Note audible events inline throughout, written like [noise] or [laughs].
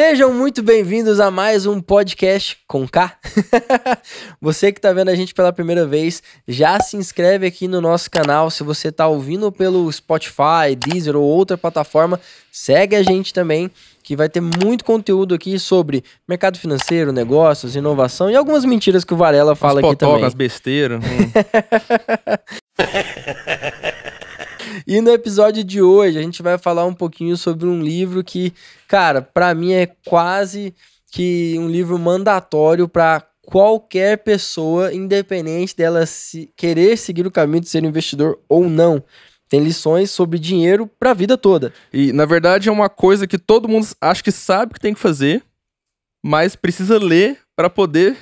Sejam muito bem-vindos a mais um podcast com K. [laughs] você que está vendo a gente pela primeira vez, já se inscreve aqui no nosso canal. Se você está ouvindo pelo Spotify, Deezer ou outra plataforma, segue a gente também, que vai ter muito conteúdo aqui sobre mercado financeiro, negócios, inovação e algumas mentiras que o Varela fala As aqui também. as besteiras. [laughs] hum. E no episódio de hoje a gente vai falar um pouquinho sobre um livro que, cara, para mim é quase que um livro mandatório para qualquer pessoa, independente dela se querer seguir o caminho de ser investidor ou não. Tem lições sobre dinheiro para a vida toda. E, na verdade, é uma coisa que todo mundo acha que sabe que tem que fazer, mas precisa ler para poder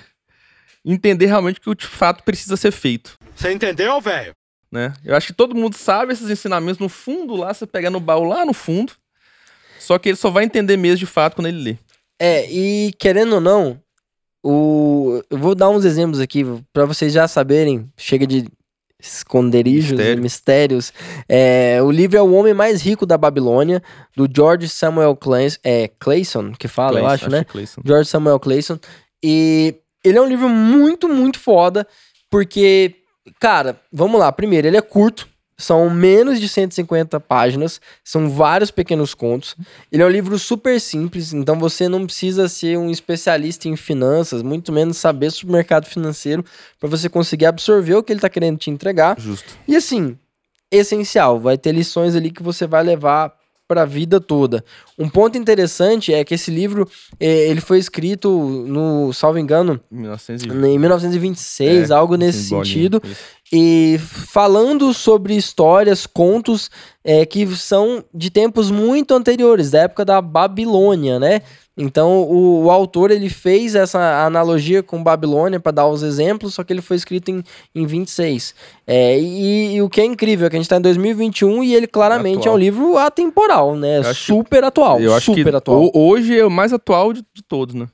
entender realmente o que de fato precisa ser feito. Você entendeu, velho? Né? Eu acho que todo mundo sabe esses ensinamentos no fundo lá, você pega no baú lá no fundo. Só que ele só vai entender mesmo de fato quando ele lê. É, e querendo ou não, o... eu vou dar uns exemplos aqui para vocês já saberem. Chega de esconderijos Mistério. e mistérios. É, o livro é O Homem Mais Rico da Babilônia, do George Samuel Clayson, é, Clayson que fala, eu Clayson, acho, né? Clayson. George Samuel Clayson. E ele é um livro muito, muito foda, porque, cara, vamos lá. Primeiro, ele é curto, são menos de 150 páginas, são vários pequenos contos. Ele é um livro super simples, então você não precisa ser um especialista em finanças, muito menos saber sobre o mercado financeiro, para você conseguir absorver o que ele tá querendo te entregar. Justo. E assim, essencial, vai ter lições ali que você vai levar para a vida toda. Um ponto interessante é que esse livro, eh, ele foi escrito no, salvo engano, 1920. em 1926, É, algo nesse bolinha. sentido, Isso. e falando sobre histórias, contos eh, que são de tempos muito anteriores, da época da Babilônia, né? Então o, o autor ele fez essa analogia com Babilônia para dar os exemplos, só que ele foi escrito em, em 26. É, e, e o que é incrível é que a gente está em 2021 e ele claramente Atual. é um livro atemporal, né? Eu que- Super atual, Eu acho super que atual. ho- hoje é o mais atual de, de todos, né?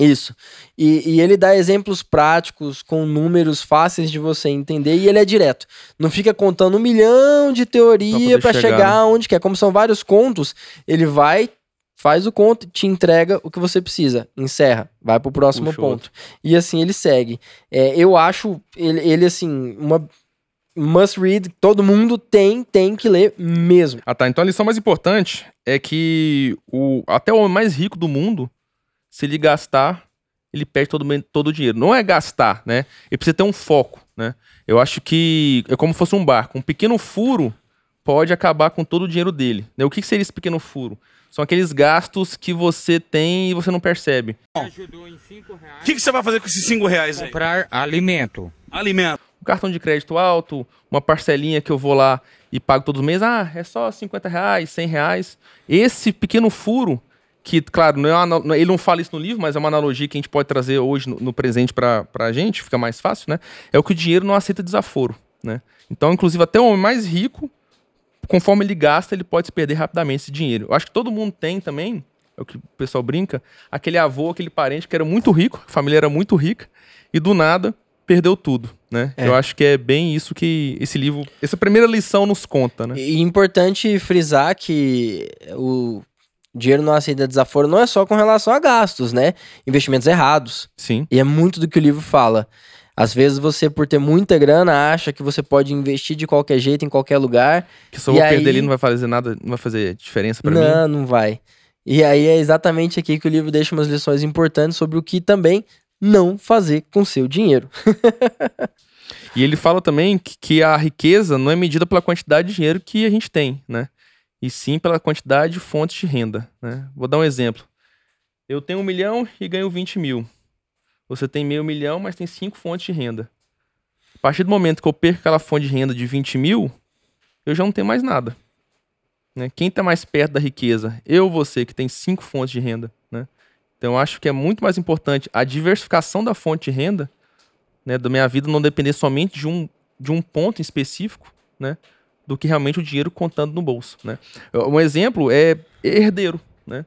Isso. E, e ele dá exemplos práticos, com números fáceis de você entender, e ele é direto. Não fica contando um milhão de teoria para chegar, chegar, onde quer. Como são vários contos, ele vai, faz o conto, te entrega o que você precisa, encerra, vai pro próximo Puxa ponto. E assim ele segue. É, eu acho ele, ele, assim, uma must read, todo mundo tem, tem que ler mesmo. Ah, tá. Então a lição mais importante é que o, até o homem mais rico do mundo, se ele gastar, ele perde todo, todo o dinheiro. Não é gastar, né? Ele precisa ter um foco, né? Eu acho que é como se fosse um barco. Um pequeno furo pode acabar com todo o dinheiro dele. né? O que seria esse pequeno furo? São aqueles gastos que você tem e você não percebe. ajudou em 5 O que, que você vai fazer com esses 5 reais aí? comprar alimento. Alimento. um cartão de crédito alto, uma parcelinha que eu vou lá e pago todos os meses, ah, é só 50 reais, 100 reais. Esse pequeno furo, que, claro, não é uma ele não fala isso no livro, mas é uma analogia que a gente pode trazer hoje no, no presente pra, pra gente, fica mais fácil, né? É o que o dinheiro não aceita desaforo, né? Então, inclusive, até o homem mais rico, conforme ele gasta, ele pode se perder rapidamente esse dinheiro. Eu acho que todo mundo tem também, é o que o pessoal brinca, aquele avô, aquele parente que era muito rico, a família era muito rica, e do nada perdeu tudo, né? É. Eu acho que é bem isso que esse livro, essa primeira lição nos conta, né? E importante frisar que o dinheiro não aceita desaforo não é só com relação a gastos, né? Investimentos errados. Sim. E é muito do que o livro fala. Às vezes você, por ter muita grana, acha que você pode investir de qualquer jeito, em qualquer lugar. Que se eu vou aí- perder ele não vai fazer nada, não vai fazer diferença pra mim. não, não vai. E aí é exatamente aqui que o livro deixa umas lições importantes sobre o que também não fazer com seu dinheiro. [laughs] E ele fala também que, que a riqueza não é medida pela quantidade de dinheiro que a gente tem, né? E sim pela quantidade de fontes de renda, né? Vou dar um exemplo. Eu tenho um milhão e ganho 20 mil. Você tem meio milhão, mas tem cinco fontes de renda. A partir do momento que eu perco aquela fonte de renda de 20 mil, eu já não tenho mais nada. Né? Quem está mais perto da riqueza? Eu ou você, que tem cinco fontes de renda. Né? Então eu acho que é muito mais importante a diversificação da fonte de renda né, da minha vida não depender somente de um, de um ponto específico, né, do que realmente o dinheiro contando no bolso, né. Um exemplo é herdeiro, né.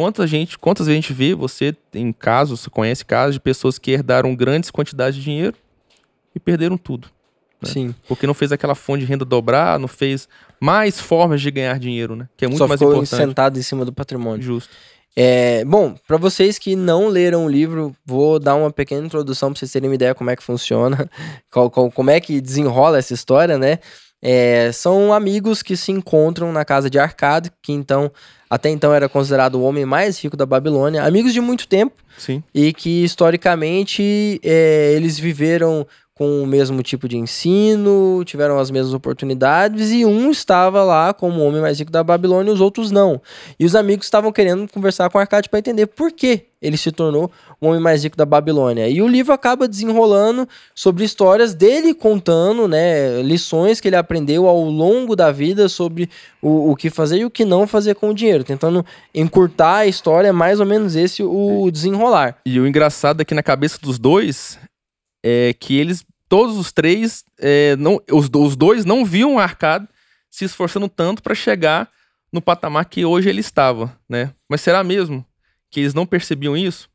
Quantas, gente, quantas vezes a gente vê, você tem casos, você conhece casos de pessoas que herdaram grandes quantidades de dinheiro e perderam tudo. né? Sim. Porque não fez aquela fonte de renda dobrar, não fez mais formas de ganhar dinheiro, né? Que é muito Só mais ficou importante. sentado em cima do patrimônio. Justo. É, bom, para vocês que não leram o livro, vou dar uma pequena introdução para vocês terem uma ideia como é que funciona, [laughs] como é que desenrola essa história, né? É, são amigos que se encontram na casa de Arcade, que então até então era considerado o homem mais rico da Babilônia, amigos de muito tempo Sim. e que historicamente é, eles viveram com o mesmo tipo de ensino, tiveram as mesmas oportunidades e um estava lá como o homem mais rico da Babilônia e os outros não. E os amigos estavam querendo conversar com Arcade para entender por que ele se tornou o homem mais rico da Babilônia. E o livro acaba desenrolando sobre histórias dele contando, né, lições que ele aprendeu ao longo da vida sobre o, o que fazer e o que não fazer com o dinheiro, tentando encurtar a história, é mais ou menos esse o desenrolar. E o engraçado é que na cabeça dos dois é que eles, todos os três, é, não, os, os dois não viam o Arcade se esforçando tanto para chegar no patamar que hoje ele estava, né? Mas será mesmo que eles não percebiam isso?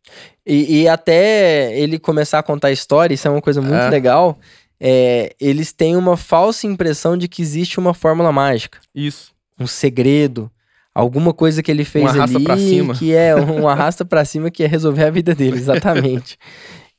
E, e até ele começar a contar a história, isso é uma coisa muito É. legal. é, eles têm uma falsa impressão de que existe uma fórmula mágica, Isso. um segredo, alguma coisa que ele fez Um arrasta ali pra cima. que é um arrasta pra cima que é resolver a vida dele, [laughs] exatamente.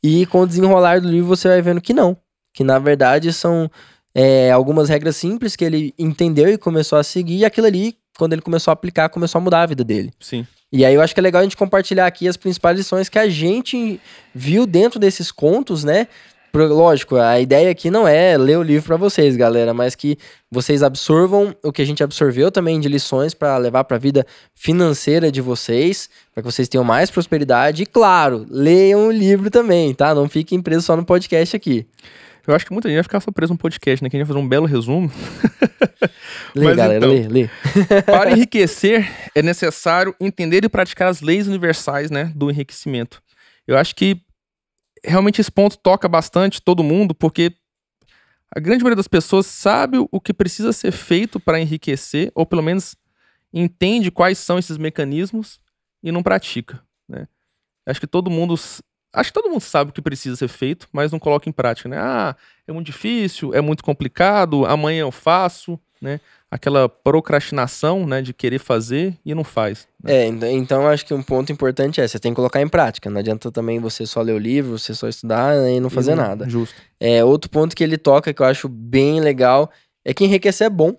e com o desenrolar do livro você vai vendo que não, que na verdade são é, algumas regras simples que ele entendeu e começou a seguir, e aquilo ali, quando ele começou a aplicar, começou a mudar a vida dele. Sim. E aí eu acho que é legal a gente compartilhar aqui as principais lições que a gente viu dentro desses contos, né? Lógico, a ideia aqui não é ler o livro pra vocês, galera, mas que vocês absorvam o que a gente absorveu também de lições pra levar pra vida financeira de vocês, pra que vocês tenham mais prosperidade e claro, leiam o livro também, tá? Não fiquem presos só no podcast aqui. Eu acho que muita gente vai ficar surpreso no podcast, né? Que a gente vai fazer um belo resumo. [laughs] Lê, Mas galera, então- lê, lê. [laughs] Para [laughs] enriquecer, é necessário entender e praticar as leis universais né, do enriquecimento. Eu acho que realmente esse ponto toca bastante todo mundo, porque a grande maioria das pessoas sabe o que precisa ser feito para enriquecer, ou pelo menos entende quais são esses mecanismos e não pratica. Né? Acho que todo mundo. Acho que todo mundo sabe o que precisa ser feito, mas não coloca em prática, né? Ah, é muito difícil, é muito complicado, amanhã eu faço, né? Aquela procrastinação, né, de querer fazer e não faz. né? É, ent- então acho que um ponto importante é, você tem que colocar em prática. Não adianta também você só ler o livro, você só estudar e não fazer E não- nada. Justo. É, outro ponto que ele toca que eu acho bem legal é que enriquecer é bom,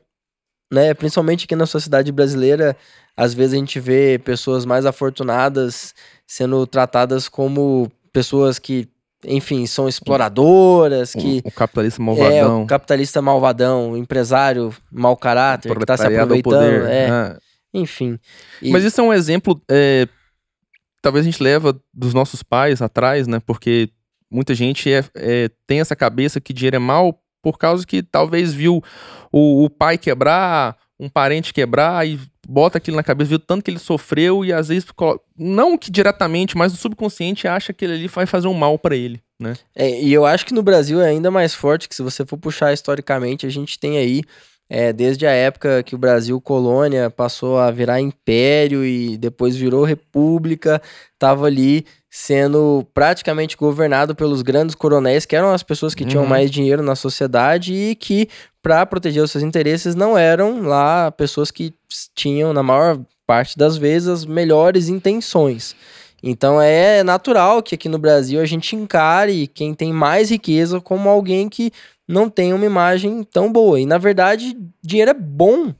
né? Principalmente aqui na sociedade brasileira, às vezes a gente vê pessoas mais afortunadas sendo tratadas como pessoas que, enfim, são exploradoras, que O, o capitalista é malvadão. o capitalista malvadão, o empresário mau caráter, que tá se aproveitando, poder. é, Ah, enfim. E- Mas isso é um exemplo, é, talvez a gente leva dos nossos pais atrás, né? Porque muita gente é, é- tem essa cabeça que dinheiro é mal por causa que talvez viu o, o pai quebrar, um parente quebrar e bota aquilo na cabeça, viu tanto que ele sofreu e às vezes, não que diretamente, mas o subconsciente acha que ele ali vai fazer um mal pra ele, né? É, e eu acho que no Brasil é ainda mais forte, que se você for puxar historicamente, a gente tem aí, é, desde a época que o Brasil colônia passou a virar império e depois virou república, tava ali sendo praticamente governado pelos grandes coronéis, que eram as pessoas que tinham Uhum. mais dinheiro na sociedade e que, para proteger os seus interesses, não eram lá pessoas que tinham, na maior parte das vezes, as melhores intenções. Então é natural que aqui no Brasil a gente encare quem tem mais riqueza como alguém que não tem uma imagem tão boa. E na verdade, dinheiro é bom.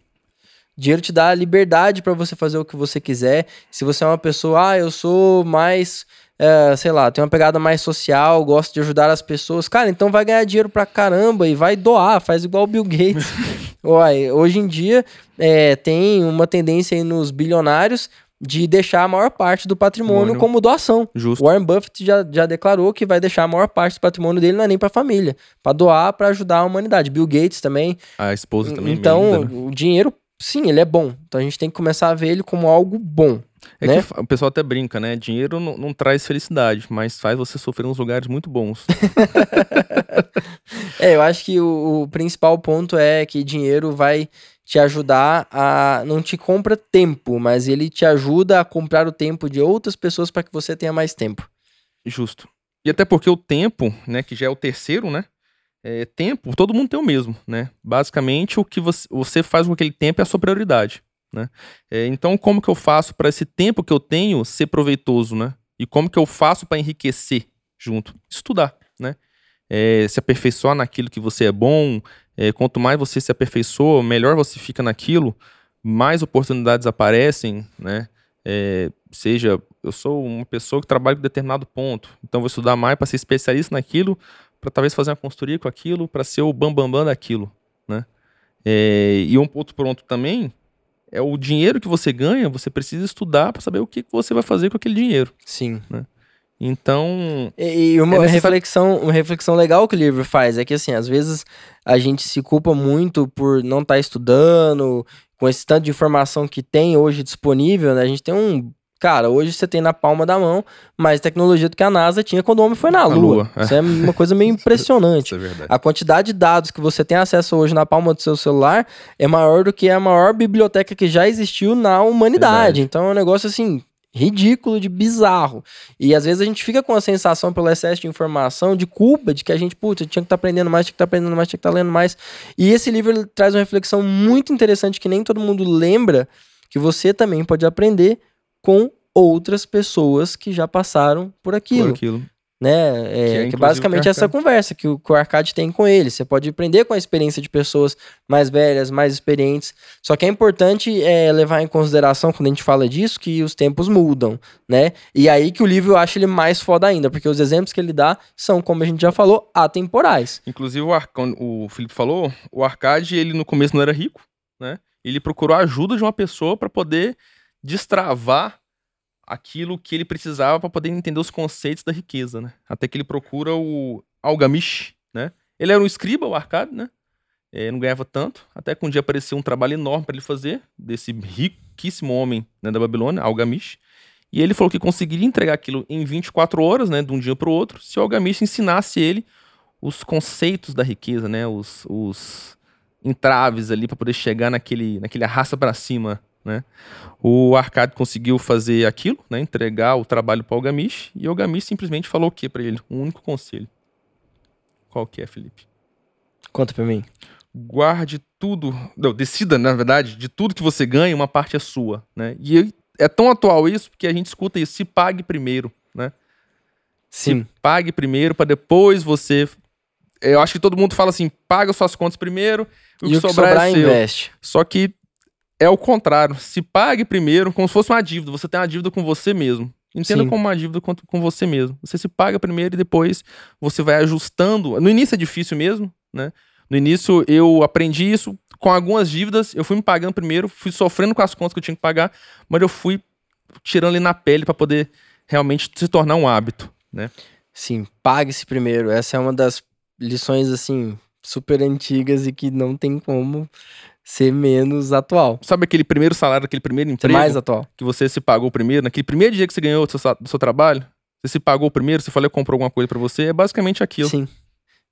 Dinheiro te dá liberdade para você fazer o que você quiser. Se você é uma pessoa, ah, eu sou mais, eh, sei lá, tenho uma pegada mais social, gosto de ajudar as pessoas, cara, então vai ganhar dinheiro pra caramba e vai doar, faz igual o Bill Gates. [laughs] Uai, hoje em dia eh, tem uma tendência aí nos bilionários de deixar a maior parte do patrimônio como doação. Justo. Warren Buffett já, já declarou que vai deixar a maior parte do patrimônio dele não é nem para família, para doar, para ajudar a humanidade. Bill Gates também. A esposa também. então, né? o dinheiro, sim, ele é bom. Então a gente tem que começar a ver ele como algo bom. É né? que o pessoal até brinca, né? Dinheiro não, não traz felicidade, mas faz você sofrer nos lugares muito bons. [laughs] É, eu acho que o, o principal ponto é que dinheiro vai te ajudar a. Não te compra tempo, mas ele te ajuda a comprar o tempo de outras pessoas para que você tenha mais tempo. Justo. E até porque o tempo, né, que já é o terceiro, né? É, tempo, todo mundo tem o mesmo, né? Basicamente, o que você, você faz com aquele tempo é a sua prioridade. né? É, então, como que eu faço para esse tempo que eu tenho ser proveitoso, né? E como que eu faço para enriquecer junto? Estudar, né? É, se aperfeiçoar naquilo que você é bom. É, quanto mais você se aperfeiçoa, melhor você fica naquilo, mais oportunidades aparecem, né? É, seja, eu sou uma pessoa que trabalha com determinado ponto, então vou estudar mais para ser especialista naquilo, para talvez fazer uma consultoria com aquilo, para ser o bambambam bam, bam daquilo, né? É, e um ponto pronto também é o dinheiro que você ganha, você precisa estudar para saber o que você vai fazer com aquele dinheiro. Sim. Então, E, e uma, É reflexão, uma reflexão legal que o livro faz é que, assim, às vezes a gente se culpa muito por não estar estudando, com esse tanto de informação que tem hoje disponível, né? A gente tem um. Cara, hoje você tem na palma da mão mais tecnologia do que a NASA tinha quando o homem foi na Lua. Lua, é. Isso é uma coisa meio impressionante. [laughs] isso é. A quantidade de dados que você tem acesso hoje na palma do seu celular é maior do que a maior biblioteca que já existiu na humanidade. Verdade. Então é um negócio assim ridículo, de bizarro. E às vezes a gente fica com a sensação pelo excesso de informação, de culpa, de que a gente, putz, tinha que estar aprendendo mais, tinha que estar aprendendo mais, tinha que estar lendo mais. E esse livro traz uma reflexão muito interessante que nem todo mundo lembra, que você também pode aprender com outras pessoas que já passaram por aquilo Por aquilo. né? É, é, que, é inclusive, basicamente que o essa conversa que o, que o Arcade tem com ele. Você pode aprender com a experiência de pessoas mais velhas, mais experientes. Só que é importante é, levar em consideração, quando a gente fala disso, que os tempos mudam, né? E aí que o livro eu acho ele mais foda ainda, porque os exemplos que ele dá são, como a gente já falou, atemporais. Inclusive, o, Ar... o Felipe falou, o Arcade, ele no começo não era rico, né? Ele procurou a ajuda de uma pessoa para poder destravar aquilo que ele precisava para poder entender os conceitos da riqueza, né? Até que ele procura o Algamish, né? Ele era um escriba, o Arcade, né? É, não ganhava tanto, até que um dia apareceu um trabalho enorme para ele fazer, desse riquíssimo homem né, da Babilônia, Algamish. E ele falou que conseguiria entregar aquilo em 24 horas, né, de um dia para o outro, se o Algamish ensinasse ele os conceitos da riqueza, né, os, os entraves ali para poder chegar naquele, naquele arrasta para cima, né. O Arcade conseguiu fazer aquilo, né, entregar o trabalho para o Algamish, e o Algamish simplesmente falou o que para ele? Um único conselho. Qual que é, Felipe? Conta pra mim. guarde tudo, não, decida, na verdade, de tudo que você ganha, uma parte é sua, né? E é tão atual isso porque a gente escuta isso, se pague primeiro, né? Sim. Se pague primeiro para depois você eu acho que todo mundo fala assim, paga suas contas primeiro, o E que o que sobrar, sobrar, é investe. Só que é o contrário, se pague primeiro como se fosse uma dívida, você tem uma dívida com você mesmo. Entenda Sim. como uma dívida com, com você mesmo. Você se paga primeiro e depois você vai ajustando. No início é difícil mesmo, né? No início eu aprendi isso com algumas dívidas, eu fui me pagando primeiro, fui sofrendo com as contas que eu tinha que pagar, mas eu fui tirando ali na pele para poder realmente se tornar um hábito, né? Sim, pague-se primeiro. Essa é uma das lições, assim, super antigas e que não tem como ser menos atual. Sabe aquele primeiro salário, aquele primeiro emprego mais atual. que você se pagou primeiro, naquele primeiro dia que você ganhou do seu, do seu trabalho, você se pagou primeiro, você falou que comprou alguma coisa para você, é basicamente aquilo. Sim.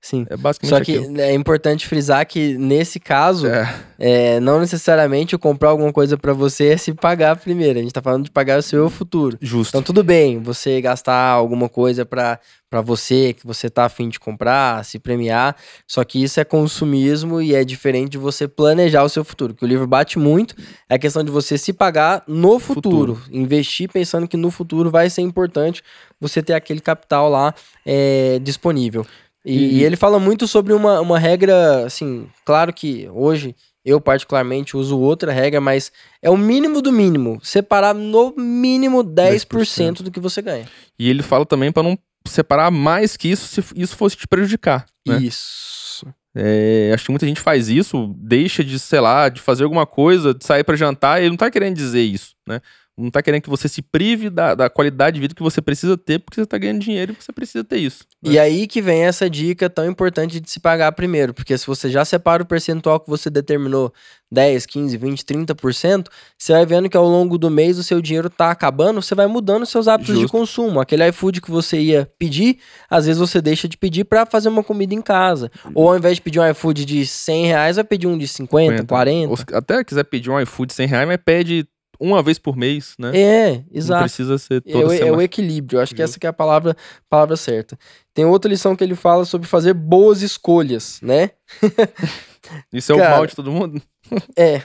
Sim. É basicamente Só que aquilo. é importante frisar que nesse caso, É, é, não necessariamente o comprar alguma coisa pra você é se pagar primeiro. A gente tá falando de pagar o seu futuro. justo. Então tudo bem, você gastar alguma coisa pra você, que você tá afim de comprar, se premiar, só que isso é consumismo e é diferente de você planejar o seu futuro. Que o livro bate muito é a questão de você se pagar no futuro, investir pensando que no futuro vai ser importante você ter aquele capital lá é, disponível. E, E- e ele fala muito sobre uma, uma regra, assim, claro que hoje eu particularmente uso outra regra, mas é o mínimo do mínimo, separar no mínimo 10%, 10%. do que você ganha. E ele fala também para não separar mais que isso se isso fosse te prejudicar. Né? Isso. É, acho que muita gente faz isso, deixa de, sei lá, de fazer alguma coisa, de sair para jantar, e ele não tá querendo dizer isso, né? Não tá querendo que você se prive da, da qualidade de vida que você precisa ter, porque você tá ganhando dinheiro e você precisa ter isso. né? E aí que vem essa dica tão importante de se pagar primeiro, porque se você já separa o percentual que você determinou, 10, 15, 20, 30%, você vai vendo que ao longo do mês o seu dinheiro tá acabando, você vai mudando seus hábitos de Justo. consumo. Aquele iFood que você ia pedir, às vezes você deixa de pedir pra fazer uma comida em casa. Ou ao invés de pedir um iFood de 100 reais, vai pedir um de 50, 40. Ou até quiser pedir um iFood 100 reais, mas pede uma vez por mês, né? É, Não exato. precisa ser É toda o, é semana. o equilíbrio, eu acho que essa que é a palavra, palavra certa. Tem outra lição que ele fala sobre fazer boas escolhas, né? [laughs] Isso é Cara, o mal de todo mundo? [laughs] É.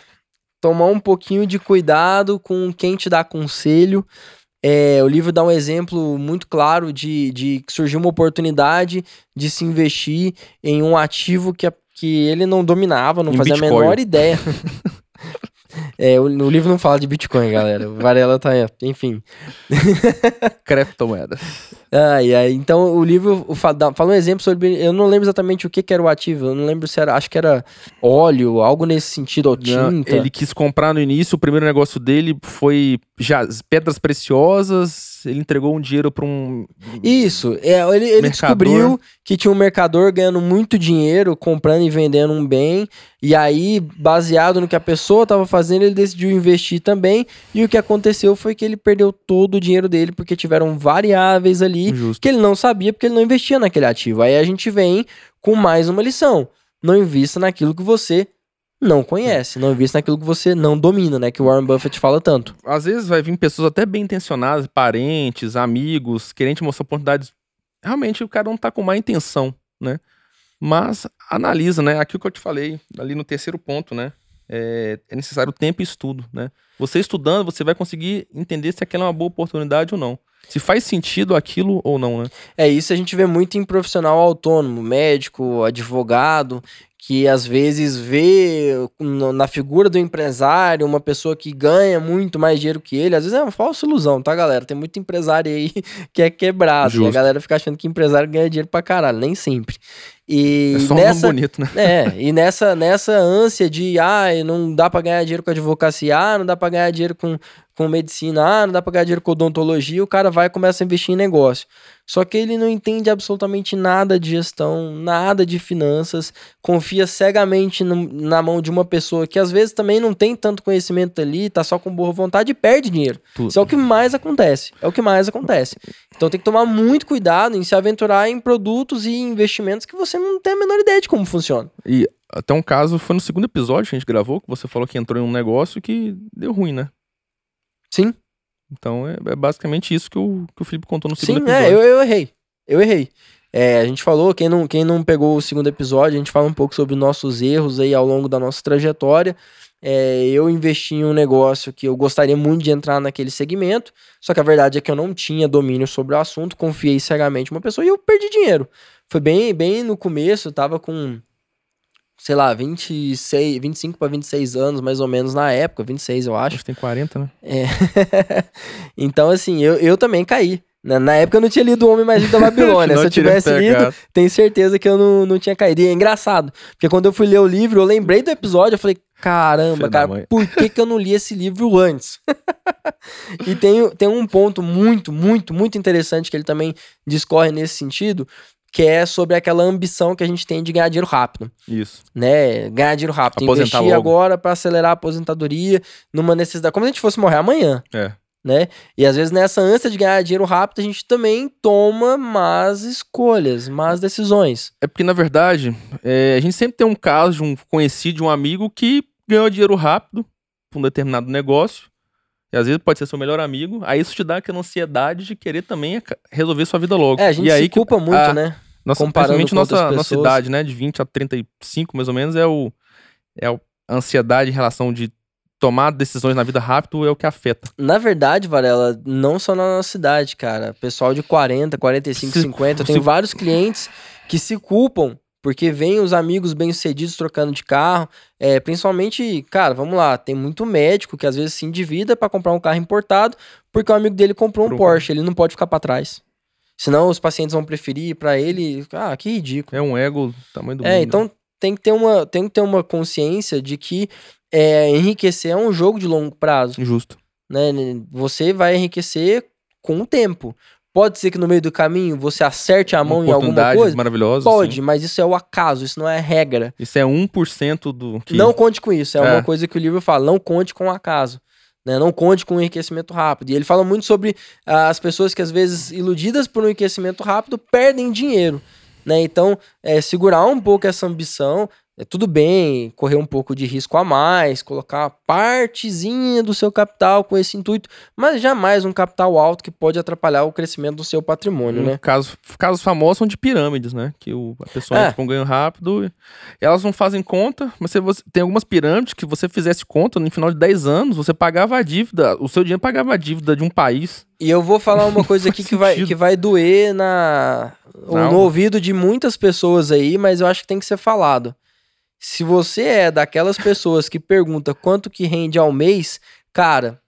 tomar um pouquinho de cuidado com quem te dá conselho. É, o livro dá um exemplo muito claro de, de que surgiu uma oportunidade de se investir em um ativo que, a- que ele não dominava, não Em fazia a Bitcoin. menor ideia. [laughs] É, o, o livro não fala de Bitcoin, galera. O Varela tá. Enfim. [laughs] Criptomoedas. Ai, ai. Então, o livro o fa- dá- fala um exemplo sobre. Eu não lembro exatamente o que, que era o ativo. Eu não lembro se era. Acho que era óleo, algo nesse sentido, ou tinta. Ele quis comprar no início, o primeiro negócio dele foi já pedras preciosas. Ele entregou um dinheiro para um. Isso, é, ele, ele descobriu que tinha um mercador ganhando muito dinheiro, comprando e vendendo um bem, e aí, baseado no que a pessoa estava fazendo, ele decidiu investir também, e o que aconteceu foi que ele perdeu todo o dinheiro dele, porque tiveram variáveis ali Justo. que ele não sabia, porque ele não investia naquele ativo. Aí a gente vem com mais uma lição, não invista naquilo que você não conhece, não invista naquilo que você não domina, né, que o Warren Buffett fala tanto. Às vezes vai vir pessoas até bem intencionadas, parentes, amigos, querendo te mostrar oportunidades. Realmente o cara não tá com má intenção, né? Mas analisa, né? Aquilo que eu te falei, ali no terceiro ponto, né? É, é necessário tempo e estudo, né? Você estudando, você vai conseguir entender se aquela é uma boa oportunidade ou não. Se faz sentido aquilo ou não, né? É isso a gente vê muito em profissional autônomo, médico, advogado, que às vezes vê na figura do empresário uma pessoa que ganha muito mais dinheiro que ele. Às vezes é uma falsa ilusão, tá, galera? Tem muito empresário aí [laughs] que é quebrado. E a galera fica achando que empresário ganha dinheiro pra caralho. Nem sempre. E É só um nessa, bonito, né? é, e nessa, nessa ânsia de, ah, não dá pra ganhar dinheiro com advocacia, ah, não dá pra ganhar dinheiro com, com medicina, ah, não dá pra ganhar dinheiro com odontologia, o cara vai e começa a investir em negócio. Só que ele não entende absolutamente nada de gestão, nada de finanças, confia cegamente no- na mão de uma pessoa que às vezes também não tem tanto conhecimento ali, tá só com boa vontade e perde dinheiro. Tudo. Isso é o que mais acontece. É o que mais acontece. Então tem que tomar muito cuidado em se aventurar em produtos e investimentos que você não tem a menor ideia de como funciona. E até um caso, foi no segundo episódio que a gente gravou, que você falou que entrou em um negócio que deu ruim, né? Sim, Então é, é basicamente isso que o, que o Felipe contou no sim, segundo é, episódio. eu, eu errei. Eu errei. É, a gente falou, quem não, quem não pegou o segundo episódio, a gente fala um pouco sobre nossos erros aí ao longo da nossa trajetória. É, eu investi em um negócio que eu gostaria muito de entrar naquele segmento, só que a verdade é que eu não tinha domínio sobre o assunto, confiei cegamente em uma pessoa e eu perdi dinheiro. Foi bem, bem no começo, eu tava com, sei lá, 26, 25 para 26 anos, mais ou menos na época, 26 eu acho. Acho que tem 40, né? É. [laughs] então, assim, eu, eu também caí. Na, na época eu não tinha lido O Homem Mais Rico da [laughs] Babilônia. Se eu tivesse lido, tenho certeza que eu não, não tinha caído. E é engraçado, porque quando eu fui ler o livro, eu lembrei do episódio, eu falei, caramba, da cara, por que, que eu não li esse livro antes? [laughs] e tem, tem um ponto muito, muito, muito interessante que ele também discorre nesse sentido, que é sobre aquela ambição que a gente tem de ganhar dinheiro rápido Isso. né, ganhar dinheiro rápido, Aposentar investir logo. agora pra acelerar a aposentadoria numa necessidade, como se a gente fosse morrer amanhã, É. né? E às vezes nessa ânsia de ganhar dinheiro rápido, a gente também toma más escolhas, más decisões. É porque, na verdade, é, a gente sempre tem um caso de um conhecido, de um amigo que ganhou dinheiro rápido pra um determinado negócio. E às vezes pode ser seu melhor amigo. Aí isso te dá aquela ansiedade de querer também resolver sua vida logo. É, a gente e aí se que culpa muito, a- né? Nossa, principalmente nossa, nossa idade, né? De 20 a 35, mais ou menos, é, o, é a ansiedade em relação de tomar decisões na vida rápido é o que afeta. Na verdade, Varela, não só na nossa cidade, cara. Pessoal de 40, 45, Se- 50, eu tenho se- vários clientes que se culpam porque vêm os amigos bem-sucedidos trocando de carro. É, principalmente, cara, vamos lá, tem muito médico que às vezes se endivida para comprar um carro importado porque o amigo dele comprou um Comprou. Porsche, ele não pode ficar para trás. Senão os pacientes vão preferir para ele. Ah, que ridículo. É um ego do tamanho do É, mundo. então tem que ter uma, tem que ter uma consciência de que é, enriquecer é um jogo de longo prazo Justo. né? Você vai enriquecer com o tempo. Pode ser que no meio do caminho você acerte a mão em alguma coisa? maravilhosa. Pode, sim. mas isso é o acaso, isso não é regra. Isso é 1% do que... Não conte com isso, é, É. uma coisa que o livro fala, não conte com o acaso. Né? Não conte com o enriquecimento rápido. E ele fala muito sobre ah, as pessoas que às vezes, iludidas por um enriquecimento rápido, perdem dinheiro. Né? Então, é, segurar um pouco essa ambição, é tudo bem correr um pouco de risco a mais, colocar partezinha do seu capital com esse intuito, mas jamais um capital alto que pode atrapalhar o crescimento do seu patrimônio, Um né? caso, casos famosos são de pirâmides, né? Que o, a pessoa É. entra com ganho rápido. Elas não fazem conta, mas se você, tem algumas pirâmides que você fizesse conta, no final de 10 anos, você pagava a dívida, o seu dinheiro pagava a dívida de um país. E eu vou falar uma coisa aqui que vai, que vai doer na, no ouvido de muitas pessoas aí, mas eu acho que tem que ser falado. Se você é daquelas pessoas que pergunta quanto que rende ao mês, cara,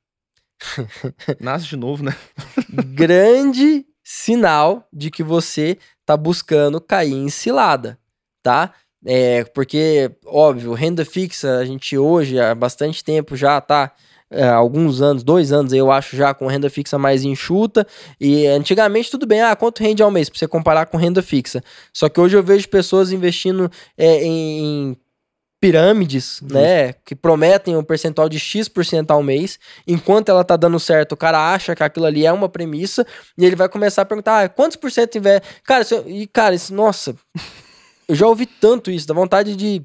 [laughs] Nasce de novo, né? [laughs] grande sinal de que você tá buscando cair em cilada, tá? É, porque, óbvio, renda fixa, a gente hoje, há bastante tempo já tá, é, alguns anos, dois anos, eu acho já com renda fixa mais enxuta, e antigamente tudo bem, ah, quanto rende ao mês, pra você comparar com renda fixa. Só que hoje eu vejo pessoas investindo é, em, pirâmides, né, que prometem um percentual de X% ao mês, enquanto ela tá dando certo, o cara acha que aquilo ali é uma premissa, e ele vai começar a perguntar, ah, quantos por cento investe? Cara, isso, e cara, isso, nossa, [laughs] eu já ouvi tanto isso, dá vontade de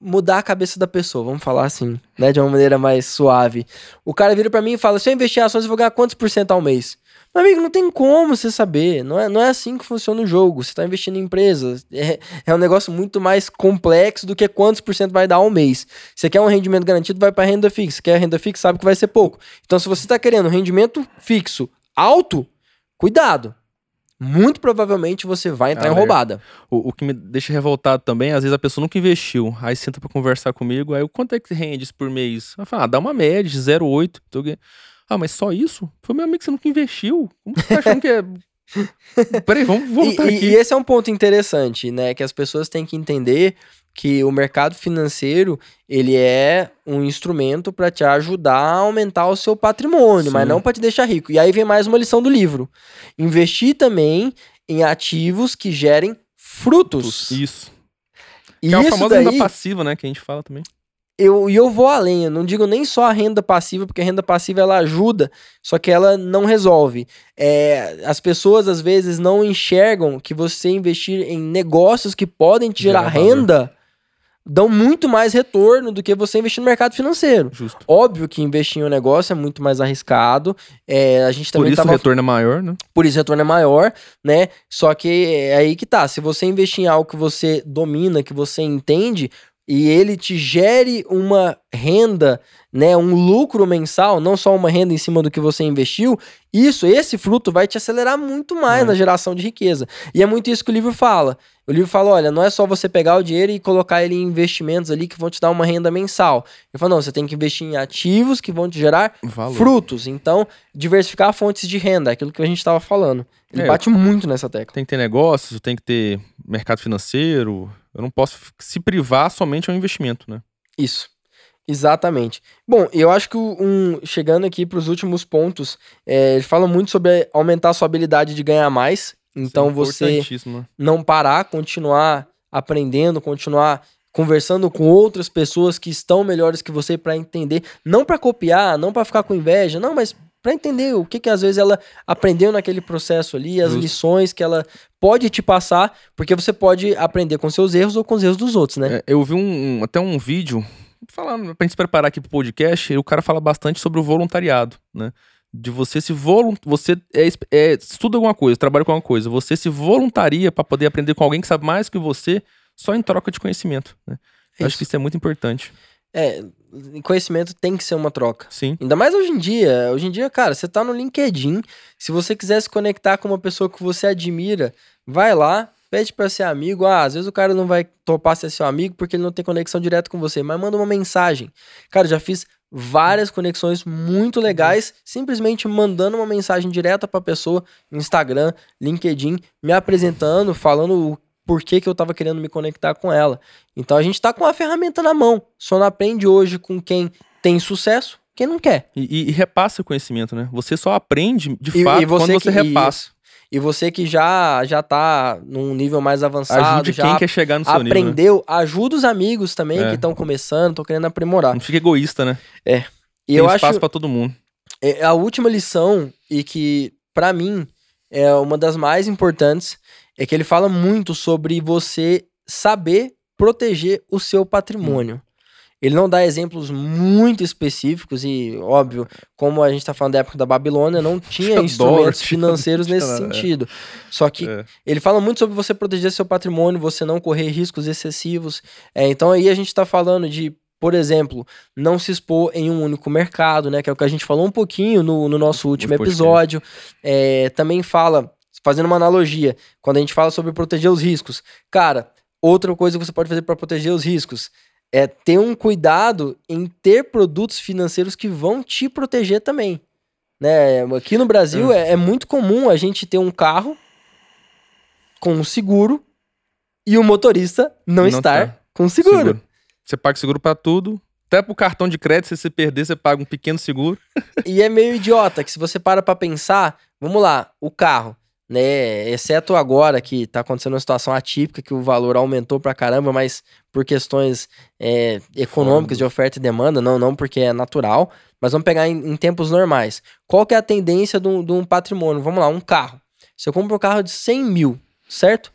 mudar a cabeça da pessoa, vamos falar assim, né, de uma maneira mais suave. O cara vira pra mim e fala, se eu investir em ações, eu vou ganhar quantos por cento ao mês? Meu amigo, não tem como você saber, não é, não é assim que funciona o jogo, você tá investindo em empresas, é, é um negócio muito mais complexo do que quantos por cento vai dar ao mês. Você quer um rendimento garantido, vai pra renda fixa, quer renda fixa, sabe que vai ser pouco. Então, se você tá querendo um rendimento fixo alto, cuidado. Muito provavelmente você vai entrar em Alerta. roubada. O, o que me deixa revoltado também, às vezes a pessoa nunca investiu, aí senta pra conversar comigo, aí o quanto é que rende por mês? Ela fala, ah, dá uma média de 0,8. Tô. Ah, mas só isso? Foi meu amigo que você nunca investiu. Como você tá achando que é. [laughs] Peraí, vamos voltar e- aqui. e esse é um ponto interessante, né? Que as pessoas têm que entender que o mercado financeiro ele é um instrumento para te ajudar a aumentar o seu patrimônio, mas Sim. não para te deixar rico. E aí vem mais uma lição do livro: investir também em ativos que gerem frutos. Isso. E Que é a isso famosa daí, renda passiva, né? Que a gente fala também. Eu, e eu vou além, eu não digo nem só a renda passiva, porque a renda passiva ela ajuda, só que ela não resolve. É, as pessoas às vezes não enxergam que você investir em negócios que podem te gerar renda dão muito mais retorno do que você investir no mercado financeiro. Justo. Óbvio que investir em um negócio é muito mais arriscado. É, a gente Por também isso o tava retorno é maior, né? por isso o retorno é maior, né? Só que é aí que tá. Se você investir em algo que você domina, que você entende, e ele te gere uma renda, né? Um lucro mensal, não só uma renda em cima do que você investiu, isso, esse fruto vai te acelerar muito mais na geração de riqueza. E é muito isso que o livro fala. O livro fala: olha, não é só você pegar o dinheiro e colocar ele em investimentos ali que vão te dar uma renda mensal. Ele fala: não, você tem que investir em ativos que vão te gerar Valor. frutos. Então, diversificar fontes de renda, é aquilo que a gente estava falando. Ele É, bate muito nessa tecla. Tem que ter negócios, tem que ter mercado financeiro. Eu não posso se privar somente ao investimento, né? Isso. Exatamente. Bom, eu acho que um, chegando aqui para os últimos pontos, é, ele fala muito sobre aumentar a sua habilidade de ganhar mais. Então, é você não parar, continuar aprendendo, continuar conversando com outras pessoas que estão melhores que você para entender, não para copiar, não para ficar com inveja, não, mas para entender o que que às vezes ela aprendeu naquele processo ali, as Justo. lições que ela pode te passar, porque você pode aprender com seus erros ou com os erros dos outros, né? É, eu vi um, um- até um vídeo falando pra gente se preparar aqui pro podcast, e o cara fala bastante sobre o voluntariado, né? De você se volunt... você é, é, estuda alguma coisa, trabalha com alguma coisa, você se voluntaria pra poder aprender com alguém que sabe mais que você, só em troca de conhecimento, né? Acho que isso é muito importante. É, conhecimento tem que ser uma troca. Sim. Ainda mais hoje em dia. Hoje em dia, cara, você tá no LinkedIn. Se você quiser se conectar com uma pessoa que você admira, vai lá, pede pra ser amigo. Ah, às vezes o cara não vai topar ser seu amigo porque ele não tem conexão direta com você, mas manda uma mensagem. Cara, já fiz várias conexões muito legais, simplesmente mandando uma mensagem direta pra pessoa no Instagram, LinkedIn, me apresentando, falando o porquê que eu tava querendo me conectar com ela. Então a gente tá com a ferramenta na mão. Só não aprende hoje com quem tem sucesso, quem não quer. E, e- repassa o conhecimento, né? Você só aprende de E- fato e você quando você que- repassa. E você que já já tá num nível mais avançado, Ajude já quem quer chegar no seu nível. né? aprendeu, ajuda os amigos também É. que estão começando, estão querendo aprimorar. Não fica egoísta, né? E Tem eu espaço acho pra todo mundo. é a última lição e que pra mim é uma das mais importantes é que ele fala muito sobre você saber proteger o seu patrimônio. Ele não dá exemplos muito específicos e, óbvio, como a gente está falando da época da Babilônia, não [laughs] tinha instrumentos financeiros [laughs] nesse é. sentido. Só que É. ele fala muito sobre você proteger seu patrimônio, você não correr riscos excessivos. É, então aí a gente está falando de, por exemplo, não se expor em um único mercado, né? Que é o que a gente falou um pouquinho no, no nosso último episódio. É, também fala, fazendo uma analogia, quando a gente fala sobre proteger os riscos. Cara, outra coisa que você pode fazer para proteger os riscos é ter um cuidado em ter produtos financeiros que vão te proteger também. Né? Aqui no Brasil é, é muito comum a gente ter um carro com um seguro e o motorista não, Não estar tá. com seguro. Você paga seguro pra tudo. Até pro cartão de crédito, se você perder, você paga um pequeno seguro. E é meio idiota que se você para pra pensar, vamos lá, o carro, né, exceto agora que tá acontecendo uma situação atípica que o valor aumentou pra caramba, mas por questões é, econômicas de oferta e demanda, não, não porque é natural, mas vamos pegar em, em tempos normais. Qual que é a tendência de um, patrimônio? Vamos lá, um carro. Você compra um carro de 100 mil, certo?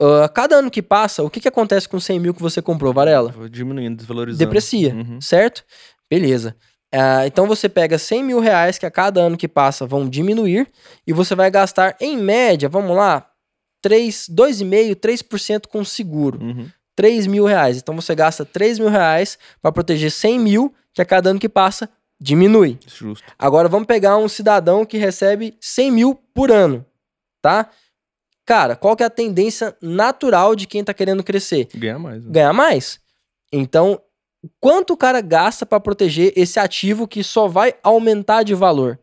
Ah, cada ano que passa, o que, que acontece com 100 mil que você comprou, Varela? Diminuindo, desvalorizando. deprecia, Uhum. certo? Beleza. Ah, então você pega 100 mil reais que a cada ano que passa vão diminuir e você vai gastar, em média, vamos lá, 3, 2,5%, 3% com seguro. Uhum. 3 mil reais. Então você gasta 3 mil reais para proteger 100 mil que a cada ano que passa diminui. Justo. Agora vamos pegar um cidadão que recebe 100 mil por ano, tá? Cara, qual que é a tendência natural de quem tá querendo crescer? Ganhar mais. né? ganhar mais. Então, quanto o cara gasta para proteger esse ativo que só vai aumentar de valor?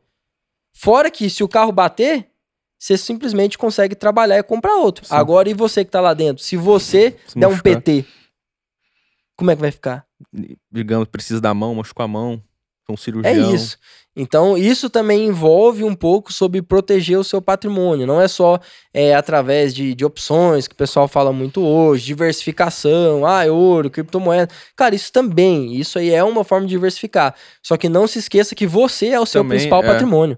Fora que se o carro bater, você simplesmente consegue trabalhar e comprar outro. Sim. Agora, e você que tá lá dentro? Se você Se der um machucar. PT, como é que vai ficar? Digamos, precisa da mão, machucou a mão. Um É cirurgião. isso. Então, isso também envolve um pouco sobre proteger o seu patrimônio. Não é só é, através de, de opções que o pessoal fala muito hoje, diversificação, ah, é ouro, criptomoeda. Cara, isso também, isso aí é uma forma de diversificar. Só que não se esqueça que você é o seu Também, principal é. patrimônio.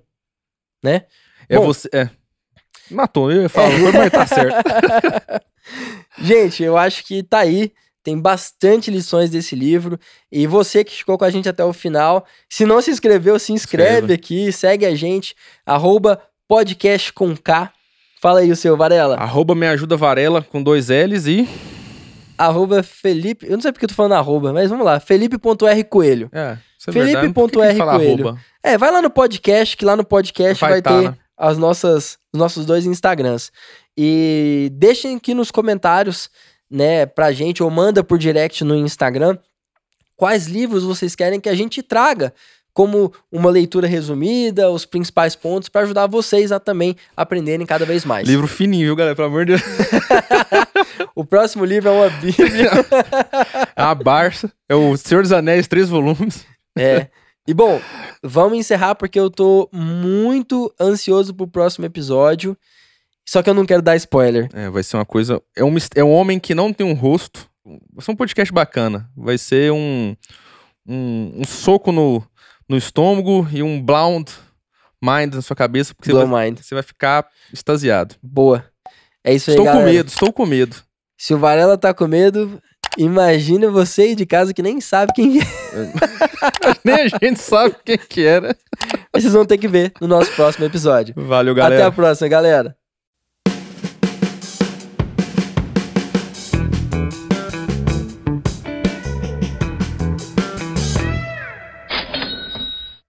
Né? É Bom. você. É. Matou, eu ia falar, mas tá certo. [laughs] Gente, eu acho que tá aí. Tem bastante lições desse livro. E você que ficou com a gente até o final, se não se inscreveu, se inscreve Inscreva. aqui, segue a gente, arroba podcast com K. Fala aí o seu, Varela. Arroba me ajuda Varela com dois L's e. Arroba Felipe. Eu não sei porque eu tô falando arroba, mas vamos lá. Felipe.r Coelho. É, é Felipe verdade. Por que que ponto R fala Coelho. arroba? É, vai lá no podcast, que lá no podcast vai, Vai tá, ter né? as nossas, os nossos dois Instagrams. E deixem aqui nos comentários, né, pra gente, ou manda por direct no Instagram, quais livros vocês querem que a gente traga como uma leitura resumida, os principais pontos, pra ajudar vocês a também aprenderem cada vez mais. Livro fininho, viu, galera? Pelo amor de Deus. [laughs] O próximo livro é uma bíblia. [laughs] É a Barça. É o Senhor dos Anéis, três volumes. É. E bom, vamos encerrar porque eu tô muito ansioso pro próximo episódio. Só que eu não quero dar spoiler. É, vai ser uma coisa. É um, é um homem que não tem um rosto. Vai ser um podcast bacana. Vai ser um. Um, um soco no, no estômago e um blound mind na sua cabeça, porque você vai, você vai ficar extasiado. Boa. É isso aí, Estou com galera. medo, estou com medo. Se o Varela tá com medo, imagina você aí de casa que nem sabe quem é. [laughs] Nem a gente sabe quem que era. Vocês vão ter que ver no nosso próximo episódio. Valeu, Até galera. a próxima, galera.